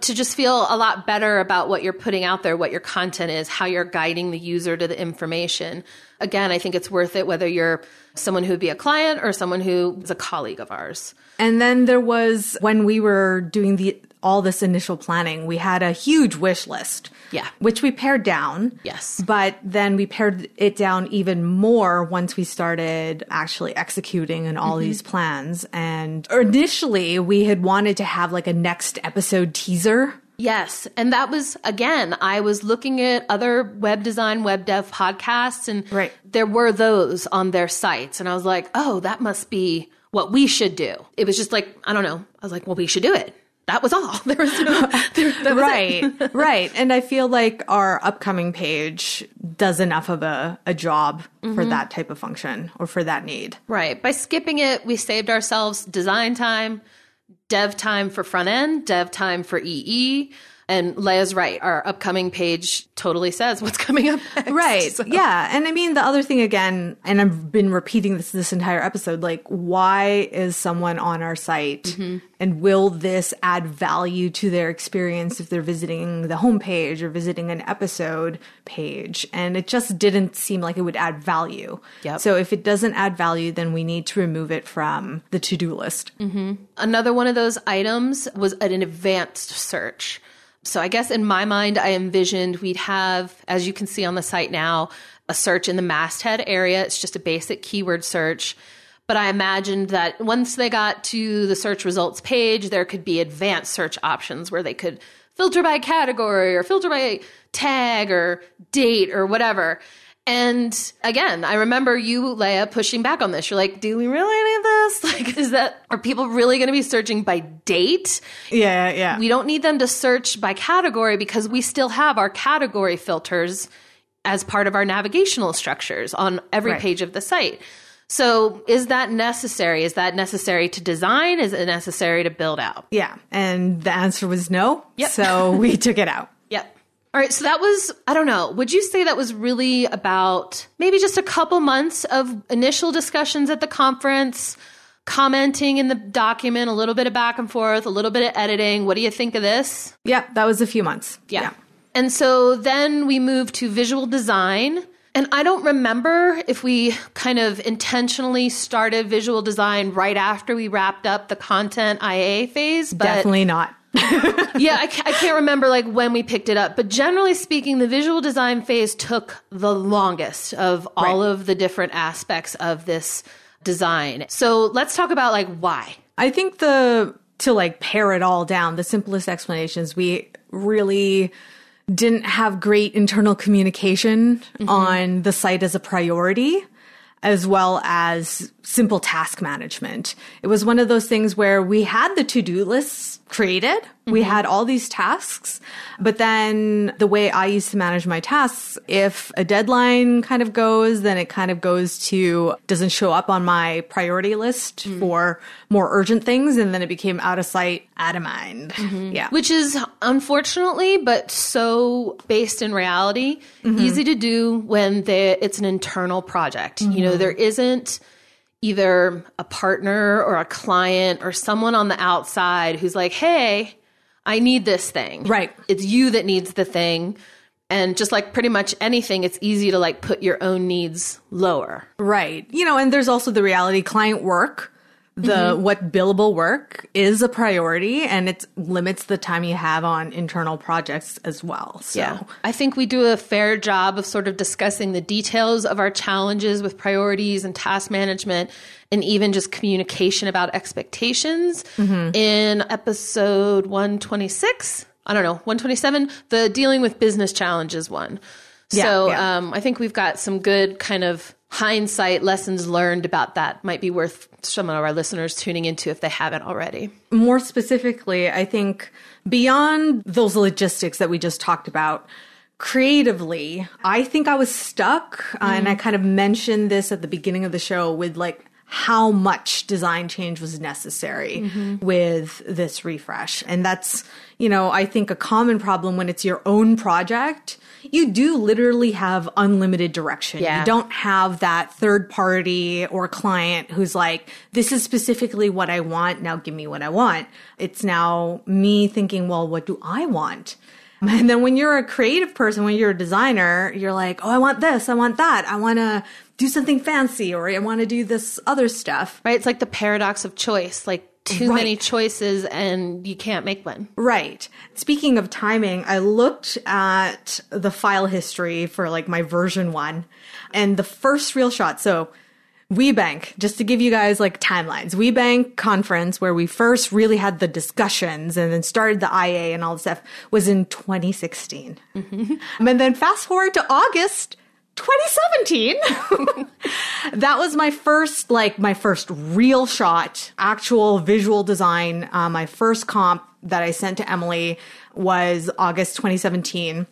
Speaker 2: to just feel a lot better about what you're putting out there, what your content is, how you're guiding the user to the information. Again, I think it's worth it whether you're someone who would be a client or someone who is a colleague of ours.
Speaker 1: And then there was when we were doing the all this initial planning, we had a huge wish list.
Speaker 2: Yeah.
Speaker 1: Which we pared down.
Speaker 2: Yes.
Speaker 1: But then we pared it down even more once we started actually executing and all mm-hmm. these plans. And initially we had wanted to have like a next episode teaser.
Speaker 2: Yes. And that was, again, I was looking at other web design, web dev podcasts, and
Speaker 1: Right.
Speaker 2: there were those on their sites. And I was like, oh, that must be what we should do. It was just like, I don't know. I was like, well, we should do it. That was all. There was no, there, was.
Speaker 1: Right. right. And I feel like our upcoming page does enough of a, a job for mm-hmm. that type of function or for that need.
Speaker 2: Right. By skipping it, we saved ourselves design time, dev time for front end, dev time for EE. And Lea's right. Our upcoming page totally says what's coming up next.
Speaker 1: Right.
Speaker 2: So-
Speaker 1: Yeah. And I mean, the other thing again, and I've been repeating this this entire episode, like, why is someone on our site mm-hmm. and will this add value to their experience if they're visiting the homepage or visiting an episode page? And it just didn't seem like it would add value.
Speaker 2: Yep.
Speaker 1: So if it doesn't add value, then we need to remove it from the to do list. Mm-hmm.
Speaker 2: Another one of those items was an advanced search. So I guess in my mind, I envisioned we'd have, as you can see on the site now, a search in the masthead area. It's just a basic keyword search. But I imagined that once they got to the search results page, there could be advanced search options where they could filter by category or filter by tag or date or whatever. And again, I remember you, Lea, pushing back on this. You're like, do we really need this? Like, is that, are people really going to be searching by date?
Speaker 1: Yeah. Yeah.
Speaker 2: We don't need them to search by category because we still have our category filters as part of our navigational structures on every
Speaker 1: Right.
Speaker 2: page of the site. So is that necessary? Is that necessary to design? Is it necessary to build out?
Speaker 1: yeah. And the answer was no.
Speaker 2: Yep.
Speaker 1: So we took it out.
Speaker 2: All right. So that was, I don't know, would you say that was really about maybe just a couple months of initial discussions at the conference, commenting in the document, a little bit of back and forth, a little bit of editing? What do you think of this?
Speaker 1: Yeah. That was a few months.
Speaker 2: Yeah. And so then we moved to visual design. And I don't remember if we kind of intentionally started visual design right after we wrapped up the content IA phase, but
Speaker 1: Definitely not.
Speaker 2: Yeah, I, I can't remember like when we picked it up, but generally speaking, the visual design phase took the longest of all
Speaker 1: Right.
Speaker 2: of the different aspects of this design. So let's talk about like why.
Speaker 1: I think the to like pare it all down, the simplest explanations we really didn't have great internal communication mm-hmm. on the site as a priority as well as simple task management. It was one of those things where we had the to-do lists created. We mm-hmm. had all these tasks, but then the way I used to manage my tasks, if a deadline kind of goes, then it kind of goes to, doesn't show up on my priority list mm. for more urgent things. And then it became out of sight, out of mind. Mm-hmm. Yeah.
Speaker 2: which is unfortunately but so based in reality mm-hmm. easy to do when they, it's an internal project you know there mm. isn't either a partner or a client or someone on the outside who's like hey i need this thing
Speaker 1: Right.
Speaker 2: it's you that needs the thing and just like pretty much anything it's easy to like put your own needs lower
Speaker 1: Right. You know, and there's also the reality client work the what billable work is a priority and it limits the time you have on internal projects as well. So
Speaker 2: Yeah. I think we do a fair job of sort of discussing the details of our challenges with priorities and task management and even just communication about expectations in episode 126. I don't know, 127, the dealing with business challenges one.
Speaker 1: Yeah,
Speaker 2: so
Speaker 1: yeah.
Speaker 2: Um, I think we've got some good kind of hindsight lessons learned about that. Might be worth some of our listeners tuning into if they haven't already.
Speaker 1: more specifically, I think beyond those logistics that we just talked about, creatively, I think I was stuck. Uh, and I kind of mentioned this at the beginning of the show with like how much design change was necessary with this refresh. And that's, you know, I think a common problem when it's your own project. You do literally have unlimited direction.
Speaker 2: Yeah.
Speaker 1: You don't have that third party or client who's like, this is specifically what I want. Now give me what I want. It's now me thinking, well, what do I want? And then when you're a creative person, when you're a designer, you're like, oh, I want this. I want that. I want to do something fancy or I want to do this other stuff.
Speaker 2: Right? It's like the paradox of choice. Like too
Speaker 1: Right.
Speaker 2: many choices and you can't make one.
Speaker 1: Right. Speaking of timing, I looked at the file history for like my version one and the first real shot. So WeBank, just to give you guys like timelines, WeBank conference where we first really had the discussions and then started the IA and all the stuff was in 2016. Mm-hmm. And then fast forward to August 2017. that was my first, like my first real shot, actual visual design. Uh, my first comp that I sent to Emily was August 2017.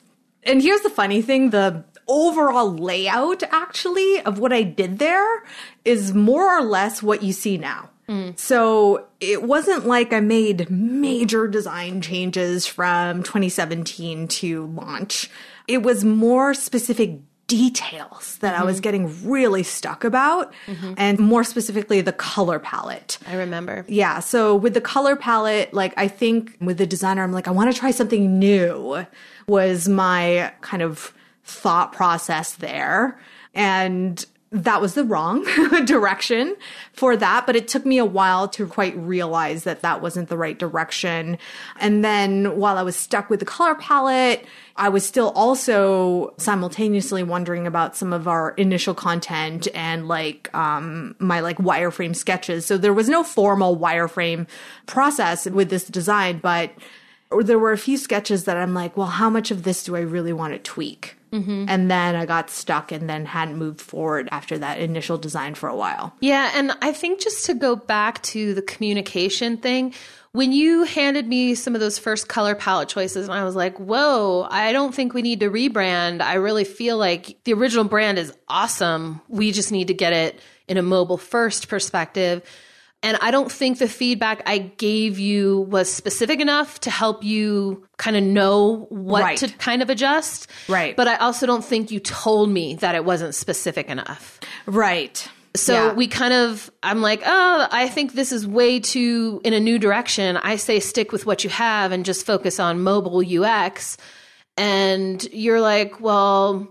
Speaker 1: And here's the funny thing, the overall layout actually of what I did there is more or less what you see now. So it wasn't like I made major design changes from 2017 to launch. It was more specific details that I was mm-hmm. getting really stuck about, mm-hmm. and more specifically, the color palette.
Speaker 2: I remember.
Speaker 1: Yeah. So with the color palette, like I think with the designer, I'm like, I want to try something new was my kind of thought process there. And that was the wrong direction for that. But it took me a while to quite realize that that wasn't the right direction. And then while I was stuck with the color palette, I was still also simultaneously wondering about some of our initial content and like um, my like wireframe sketches. So there was no formal wireframe process with this design, but there were a few sketches that I'm like, well, how much of this do I really want to tweak? Mm-hmm. And then I got stuck and then hadn't moved forward after that initial design for a while.
Speaker 2: Yeah, and I think just to go back to the communication thing, when you handed me some of those first color palette choices, and I was like, whoa, I don't think we need to rebrand. I really feel like the original brand is awesome. We just need to get it in a mobile first perspective. And I don't think the feedback I gave you was specific enough to help you kind of know what
Speaker 1: Right.
Speaker 2: to kind of adjust.
Speaker 1: Right.
Speaker 2: But I also don't think you told me that it wasn't specific enough.
Speaker 1: Right.
Speaker 2: So
Speaker 1: Yeah.
Speaker 2: we kind of, I'm like, oh, I think this is way too in a new direction. I say stick with what you have and just focus on mobile UX. And you're like, well,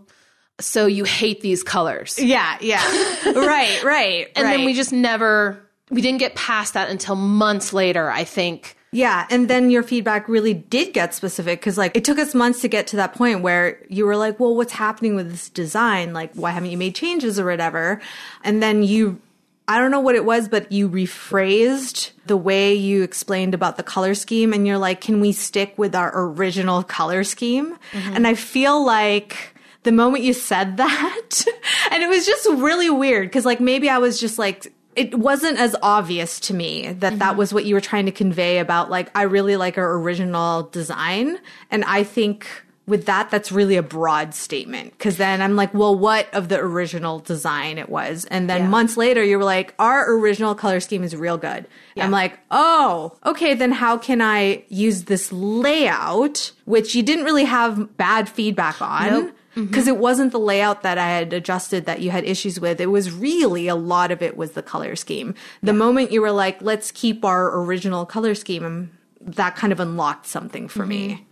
Speaker 2: so you hate these colors.
Speaker 1: Yeah, yeah. right, right.
Speaker 2: And
Speaker 1: right.
Speaker 2: then we just never, we didn't get past that until months later, I think.
Speaker 1: Yeah, and then your feedback really did get specific because, like, it took us months to get to that point where you were like, "Well, what's happening with this design? Like, why haven't you made changes or whatever?" And then you, I don't know what it was, but you rephrased the way you explained about the color scheme, and you're like, "Can we stick with our original color scheme?" Mm-hmm. And I feel like the moment you said that, and it was just really weird because, like, maybe I was just like it wasn't as obvious to me that that mm-hmm. was what you were trying to convey about like I really like our original design and I think with that that's really a broad statement cuz then I'm like well what of the original design it was and then
Speaker 2: Yeah.
Speaker 1: months later you were like our original color scheme is real good. I'm like oh okay then how can I use this layout which you didn't really have bad feedback on
Speaker 2: Nope.
Speaker 1: Because it wasn't the layout that I had adjusted that you had issues with. It was really a lot of it was the color scheme. The moment you were like, let's keep our original color scheme, um, that kind of unlocked something for me.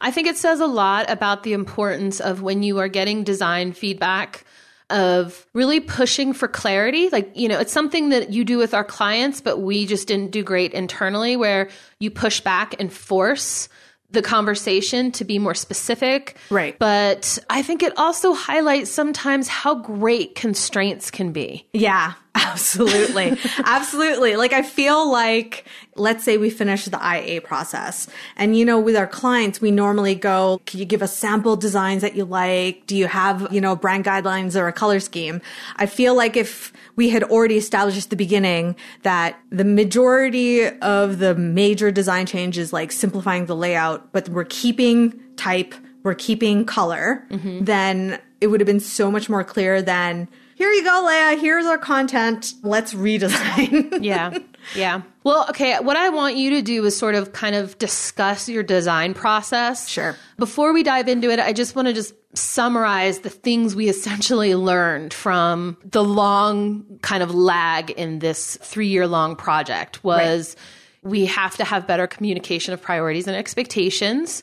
Speaker 2: I think it says a lot about the importance of when you are getting design feedback of really pushing for clarity. Like, you know, it's something that you do with our clients, but we just didn't do great internally where you push back and force the conversation to be more specific.
Speaker 1: Right.
Speaker 2: But I think it also highlights sometimes how great constraints can be.
Speaker 1: Yeah, absolutely. absolutely. Like I feel like let's say we finish the IA process and you know with our clients we normally go can you give us sample designs that you like? Do you have, you know, brand guidelines or a color scheme? I feel like if we had already established at the beginning that the majority of the major design changes like simplifying the layout, but we're keeping type, we're keeping color, mm-hmm. then it would have been so much more clear than here you go, Lea. Here's our content. Let's redesign.
Speaker 2: yeah. Yeah. Well, okay. What I want you to do is sort of kind of discuss your design process.
Speaker 1: Sure.
Speaker 2: Before we dive into it, I just want to just summarize the things we essentially learned from the long kind of lag in this three year long project was right. we have to have better communication of priorities and expectations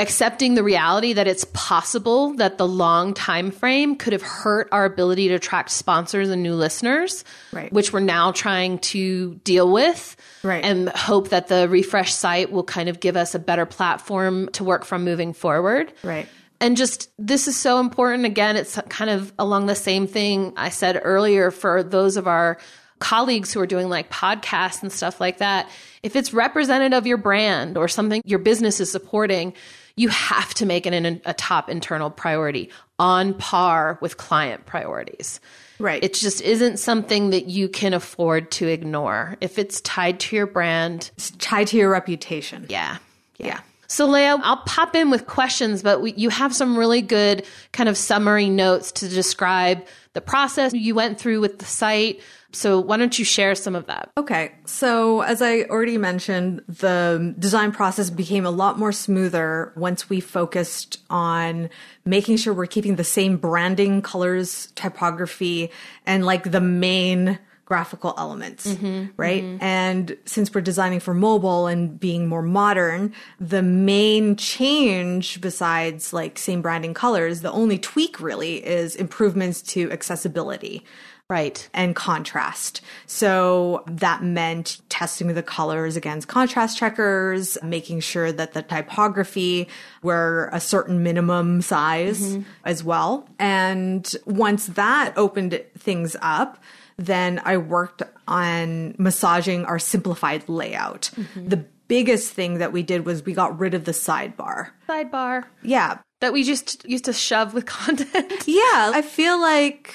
Speaker 2: accepting the reality that it's possible that the long time frame could have hurt our ability to attract sponsors and new listeners
Speaker 1: right.
Speaker 2: which we're now trying to deal with
Speaker 1: right.
Speaker 2: and hope that the refresh site will kind of give us a better platform to work from moving forward
Speaker 1: right
Speaker 2: and just this is so important again it's kind of along the same thing i said earlier for those of our colleagues who are doing like podcasts and stuff like that if it's representative of your brand or something your business is supporting you have to make it an, a top internal priority on par with client priorities.
Speaker 1: Right.
Speaker 2: It just isn't something that you can afford to ignore. If it's tied to your brand,
Speaker 1: it's tied to your reputation.
Speaker 2: Yeah. Yeah. yeah. So, Lea, I'll pop in with questions, but we, you have some really good kind of summary notes to describe the process you went through with the site, so why don't you share some of that?
Speaker 1: Okay. So as I already mentioned, the design process became a lot more smoother once we focused on making sure we're keeping the same branding, colors, typography, and like the main graphical elements, mm-hmm, right? Mm-hmm. And since we're designing for mobile and being more modern, the main change besides like same branding colors, the only tweak really is improvements to accessibility.
Speaker 2: Right.
Speaker 1: And contrast. So that meant testing the colors against contrast checkers, making sure that the typography were a certain minimum size mm-hmm. as well. And once that opened things up, then I worked on massaging our simplified layout. Mm-hmm. The biggest thing that we did was we got rid of the sidebar.
Speaker 2: Sidebar.
Speaker 1: Yeah.
Speaker 2: That we just used to shove with content.
Speaker 1: yeah. I feel like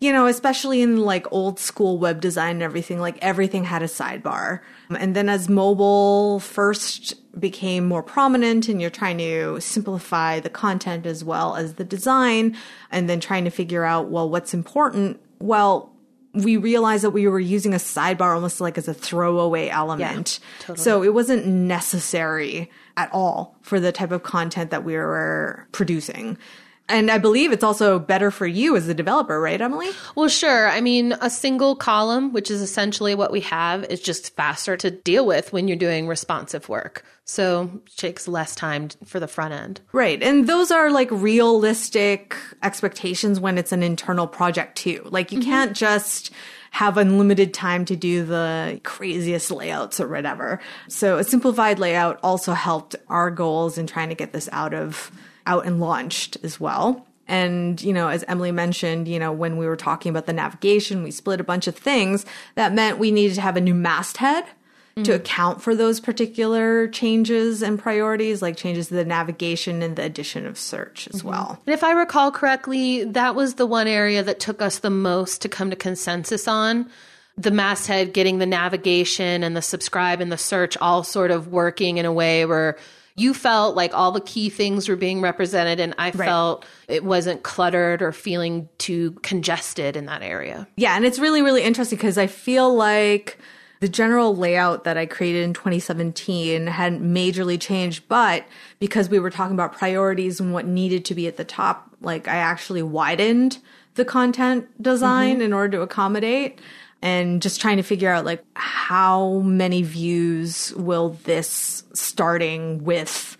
Speaker 1: you know, especially in like old school web design and everything, like everything had a sidebar. And then as mobile first became more prominent and you're trying to simplify the content as well as the design and then trying to figure out, well, what's important? Well, we realized that we were using a sidebar almost like as a throwaway element. Yeah, totally. So it wasn't necessary at all for the type of content that we were producing. And I believe it's also better for you as a developer, right, Emily?
Speaker 2: Well, sure. I mean, a single column, which is essentially what we have, is just faster to deal with when you're doing responsive work. So it takes less time for the front end.
Speaker 1: Right. And those are like realistic expectations when it's an internal project too. Like you mm-hmm. can't just have unlimited time to do the craziest layouts or whatever. So a simplified layout also helped our goals in trying to get this out of out and launched as well. And, you know, as Emily mentioned, you know, when we were talking about the navigation, we split a bunch of things. That meant we needed to have a new masthead mm. to account for those particular changes and priorities, like changes to the navigation and the addition of search as mm-hmm. well.
Speaker 2: And if I recall correctly, that was the one area that took us the most to come to consensus on. The masthead getting the navigation and the subscribe and the search all sort of working in a way where you felt like all the key things were being represented and I right. felt it wasn't cluttered or feeling too congested in that area.
Speaker 1: Yeah, and it's really really interesting because I feel like the general layout that I created in 2017 hadn't majorly changed, but because we were talking about priorities and what needed to be at the top, like I actually widened the content design mm-hmm. in order to accommodate and just trying to figure out like how many views will this starting with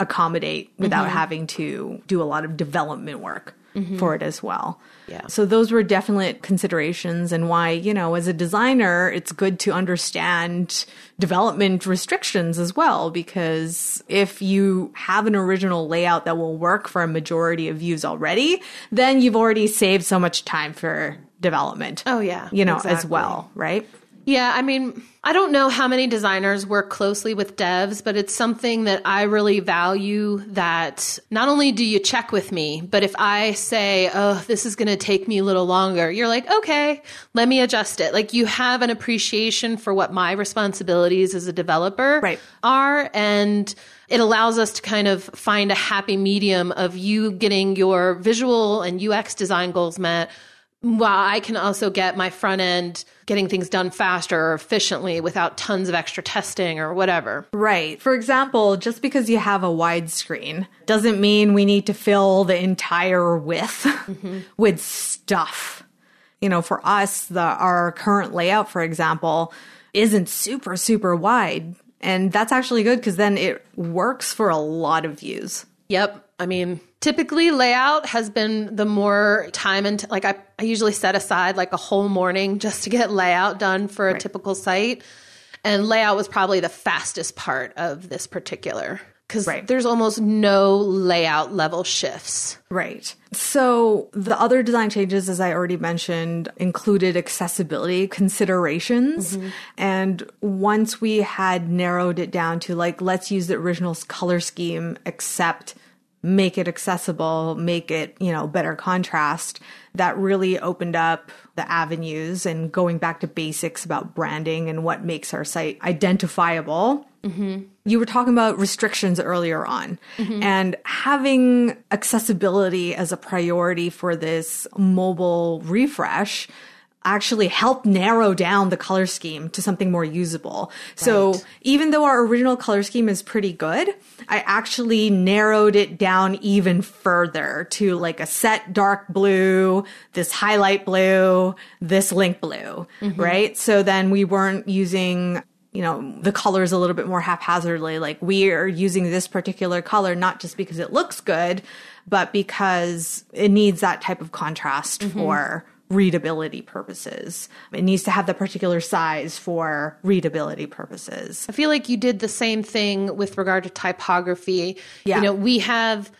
Speaker 1: accommodate without mm-hmm. having to do a lot of development work. for it as well.
Speaker 2: Yeah.
Speaker 1: So those were definite considerations and why, you know, as a designer, it's good to understand development restrictions as well, because if you have an original layout that will work for a majority of views already, then you've already saved so much time for development.
Speaker 2: Oh, yeah,
Speaker 1: You know, as well, right?
Speaker 2: Yeah, I mean, I don't know how many designers work closely with devs, but it's something that I really value that not only do you check with me, but if I say, oh, this is going to take me a little longer, you're like, okay, let me adjust it. Like you have an appreciation for what my responsibilities as a developer
Speaker 1: Right.
Speaker 2: are. And it allows us to kind of find a happy medium of you getting your visual and UX design goals met while I can also get my front end getting things done faster or efficiently without tons of extra testing or whatever.
Speaker 1: Right. For example, just because you have a widescreen doesn't mean we need to fill the entire width mm-hmm. with stuff. You know, for us, the our current layout, for example, isn't super super wide, and that's actually good because then it works for a lot of views.
Speaker 2: Yep. I mean, typically layout has been the more time and like I, I usually set aside like a whole morning just to get layout done for a typical site. And layout was probably the fastest part of this particular because
Speaker 1: Right.
Speaker 2: there's almost no layout level shifts.
Speaker 1: Right. So the other design changes, as I already mentioned, included accessibility considerations. Mm-hmm. And once we had narrowed it down to like, let's use the original color scheme, except make it accessible, make it, you know, better contrast, that really opened up the avenues and going back to basics about branding and what makes our site identifiable. Mm-hmm. You were talking about restrictions earlier on. Mm-hmm. And having accessibility as a priority for this mobile refresh actually help narrow down the color scheme to something more usable. So even though our original color scheme is pretty good, I actually narrowed it down even further to like a set dark blue, this highlight blue, this link blue, mm-hmm. right? So then we weren't using you know, the colors a little bit more haphazardly. Like we are using this particular color not just because it looks good, but because it needs that type of contrast mm-hmm. for readability purposes. It needs to have the particular size for readability purposes.
Speaker 2: I feel like you did the same thing with regard to typography.
Speaker 1: Yeah.
Speaker 2: You know, we have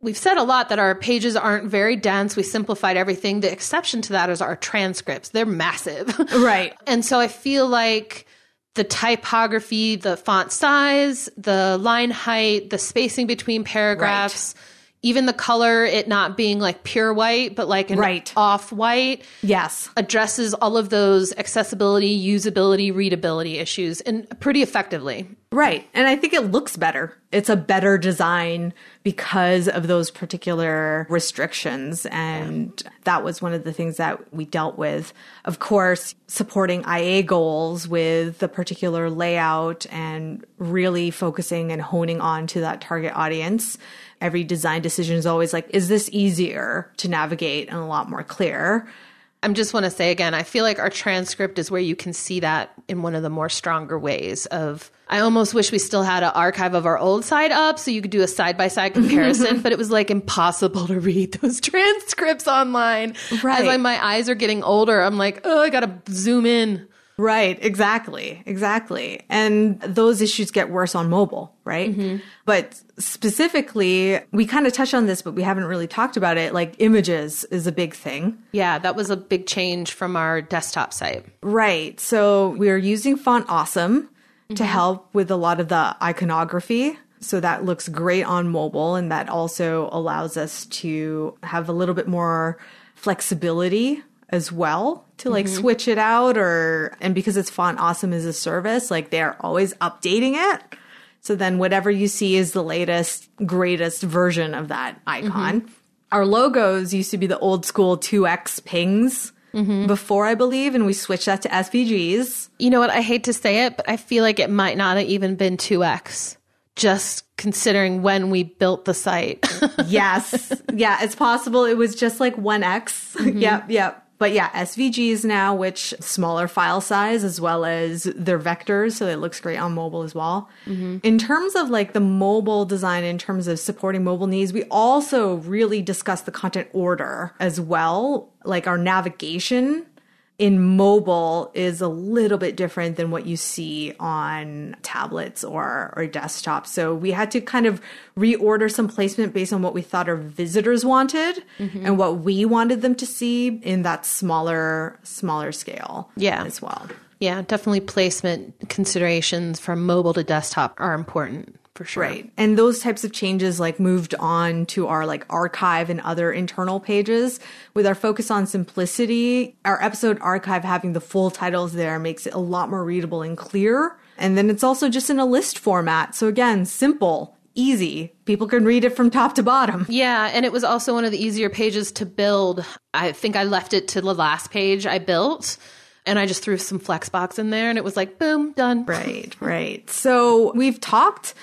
Speaker 2: we've said a lot that our pages aren't very dense. We simplified everything. The exception to that is our transcripts. They're massive.
Speaker 1: Right.
Speaker 2: And so I feel like the typography, the font size, the line height, the spacing between paragraphs, even the color, it not being like pure white, but like an
Speaker 1: Right.
Speaker 2: off white
Speaker 1: Yes.
Speaker 2: addresses all of those accessibility, usability, readability issues and pretty effectively.
Speaker 1: Right. And I think it looks better. It's a better design because of those particular restrictions. And that was one of the things that we dealt with. Of course, supporting IA goals with the particular layout and really focusing and honing on to that target audience. Every design decision is always like, is this easier to navigate and a lot more clear?
Speaker 2: I just want to say again, I feel like our transcript is where you can see that in one of the more stronger ways of I almost wish we still had an archive of our old side up so you could do a side by side comparison, but it was like impossible to read those transcripts online.
Speaker 1: Right.
Speaker 2: As I, my eyes are getting older, I'm like, oh, I got to zoom in.
Speaker 1: Right, exactly, exactly. And those issues get worse on mobile, right? Mm-hmm. But specifically, we kind of touched on this, but we haven't really talked about it. Like images is a big thing.
Speaker 2: Yeah, that was a big change from our desktop site.
Speaker 1: Right. So we're using Font Awesome to mm-hmm. help with a lot of the iconography. So that looks great on mobile. And that also allows us to have a little bit more flexibility as well to like mm-hmm. switch it out or, and because it's Font Awesome as a service, like they're always updating it. So then whatever you see is the latest, greatest version of that icon. Mm-hmm. Our logos used to be the old school 2x PNGs mm-hmm. before, I believe, and we switched that to SVGs.
Speaker 2: You know what? I hate to say it, but I feel like it might not have even been 2x, just considering when we built the site.
Speaker 1: Yes. yeah, it's possible it was just like 1x. yep, yep. But yeah, SVGs now, which smaller file size as well as their vectors, so it looks great on mobile as well. Mm-hmm. In terms of like the mobile design, in terms of supporting mobile needs, we also really discussed the content order as well, like our navigation in mobile is a little bit different than what you see on tablets or, or desktops. So we had to kind of reorder some placement based on what we thought our visitors wanted mm-hmm. and what we wanted them to see in that smaller, smaller scale.
Speaker 2: Yeah.
Speaker 1: As well.
Speaker 2: Yeah, definitely placement considerations from mobile to desktop are important for sure.
Speaker 1: Right. And those types of changes like moved on to our like archive and other internal pages with our focus on simplicity. Our episode archive having the full titles there makes it a lot more readable and clear. And then it's also just in a list format. So again, simple, easy. People can read it from top to bottom.
Speaker 2: Yeah, and it was also one of the easier pages to build. I think I left it to the last page I built and I just threw some Flexbox in there and it was like boom, done.
Speaker 1: Right, right. So we've talked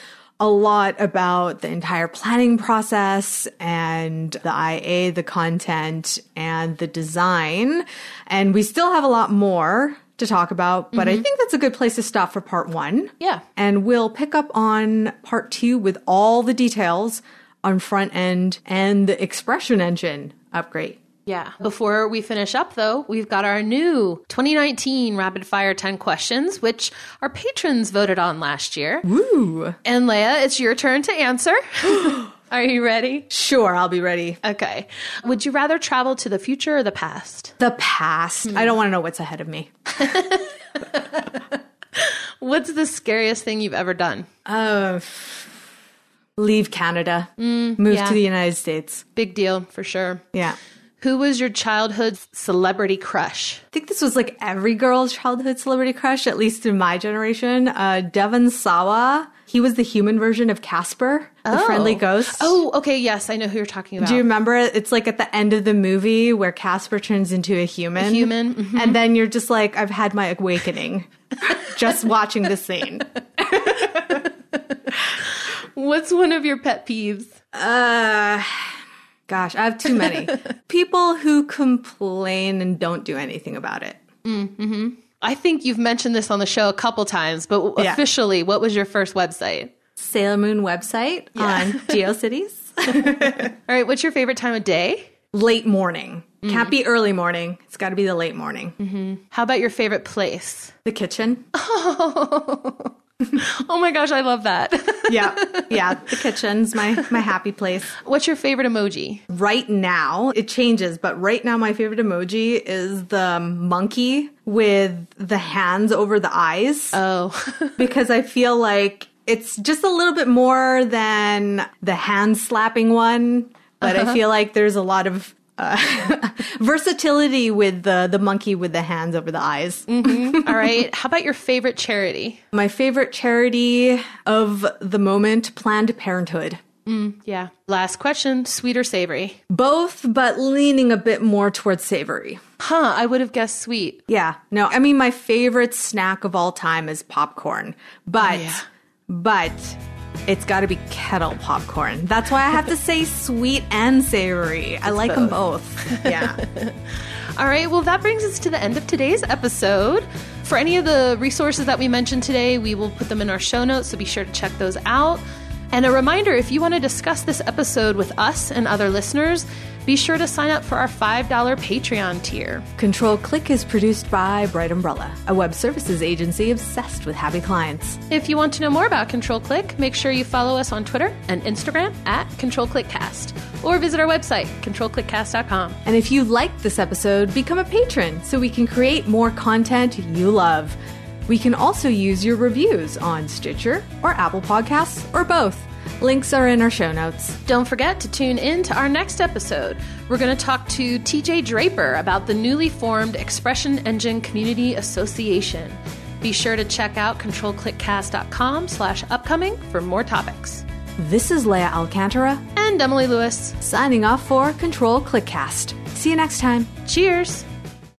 Speaker 1: a lot about the entire planning process and the IA, the content, and the design. And we still have a lot more to talk about, but mm-hmm. I think that's a good place to stop for part one.
Speaker 2: Yeah.
Speaker 1: And we'll pick up on part two with all the details on front end and the ExpressionEngine upgrade.
Speaker 2: Yeah. Before we finish up, though, we've got our new 2019 Rapid Fire 10 questions, which our patrons voted on last year.
Speaker 1: Woo!
Speaker 2: And Lea, it's your turn to answer. Are you ready?
Speaker 1: Sure, I'll be ready.
Speaker 2: Okay. Would you rather travel to the future or the past?
Speaker 1: The past. Mm. I don't want to know what's ahead of me.
Speaker 2: what's the scariest thing you've ever done?
Speaker 1: Uh, leave Canada, mm, move yeah. to the United States.
Speaker 2: Big deal for sure.
Speaker 1: Yeah.
Speaker 2: Who was your childhood celebrity crush?
Speaker 1: I think this was like every girl's childhood celebrity crush, at least in my generation. Uh, Devon Sawa. He was the human version of Casper, the oh. friendly ghost.
Speaker 2: Oh, okay. Yes, I know who you're talking about.
Speaker 1: Do you remember? It's like at the end of the movie where Casper turns into a human. A
Speaker 2: human. Mm-hmm.
Speaker 1: And then you're just like, I've had my awakening just watching the scene.
Speaker 2: What's one of your pet peeves?
Speaker 1: Uh, Gosh, I have too many. People who complain and don't do anything about it.
Speaker 2: Mm-hmm. I think you've mentioned this on the show a couple times, but yeah. officially, what was your first website?
Speaker 1: Sailor Moon website yeah. on GeoCities.
Speaker 2: All right, what's your favorite time of day?
Speaker 1: Late morning. Mm-hmm. Can't be early morning. It's got to be the late morning.
Speaker 2: Mm-hmm. How about your favorite place?
Speaker 1: The kitchen.
Speaker 2: Oh. oh my gosh, I love that.
Speaker 1: yeah. Yeah. The kitchen's my, my happy place.
Speaker 2: What's your favorite emoji?
Speaker 1: Right now, it changes, but right now, my favorite emoji is the monkey with the hands over the eyes.
Speaker 2: Oh.
Speaker 1: because I feel like it's just a little bit more than the hand slapping one. But uh-huh. I feel like there's a lot of uh, versatility with the the monkey with the hands over the eyes.
Speaker 2: Mm-hmm. All right. How about your favorite charity?
Speaker 1: My favorite charity of the moment: Planned Parenthood.
Speaker 2: Mm, yeah. Last question: sweet or savory?
Speaker 1: Both, but leaning a bit more towards savory.
Speaker 2: Huh? I would have guessed sweet.
Speaker 1: Yeah. No. I mean, my favorite snack of all time is popcorn, but oh, yeah. but it's got to be kettle popcorn. That's why I have to say sweet and savory. I like both. them both. Yeah.
Speaker 2: All right, well, that brings us to the end of today's episode. For any of the resources that we mentioned today, we will put them in our show notes, so be sure to check those out. And a reminder if you want to discuss this episode with us and other listeners, be sure to sign up for our $5 Patreon tier.
Speaker 1: Control Click is produced by Bright Umbrella, a web services agency obsessed with happy clients.
Speaker 2: If you want to know more about Control Click, make sure you follow us on Twitter and Instagram at Control Click Cast, or visit our website, controlclickcast.com.
Speaker 1: And if you liked this episode, become a patron so we can create more content you love. We can also use your reviews on Stitcher or Apple Podcasts or both. Links are in our show notes.
Speaker 2: Don't forget to tune in to our next episode. We're going to talk to TJ Draper about the newly formed ExpressionEngine Community Association. Be sure to check out controlclickcast.com slash upcoming for more topics.
Speaker 1: This is Lea Alcantara
Speaker 2: and Emily Lewis
Speaker 1: signing off for Control Clickcast. See you next time.
Speaker 2: Cheers.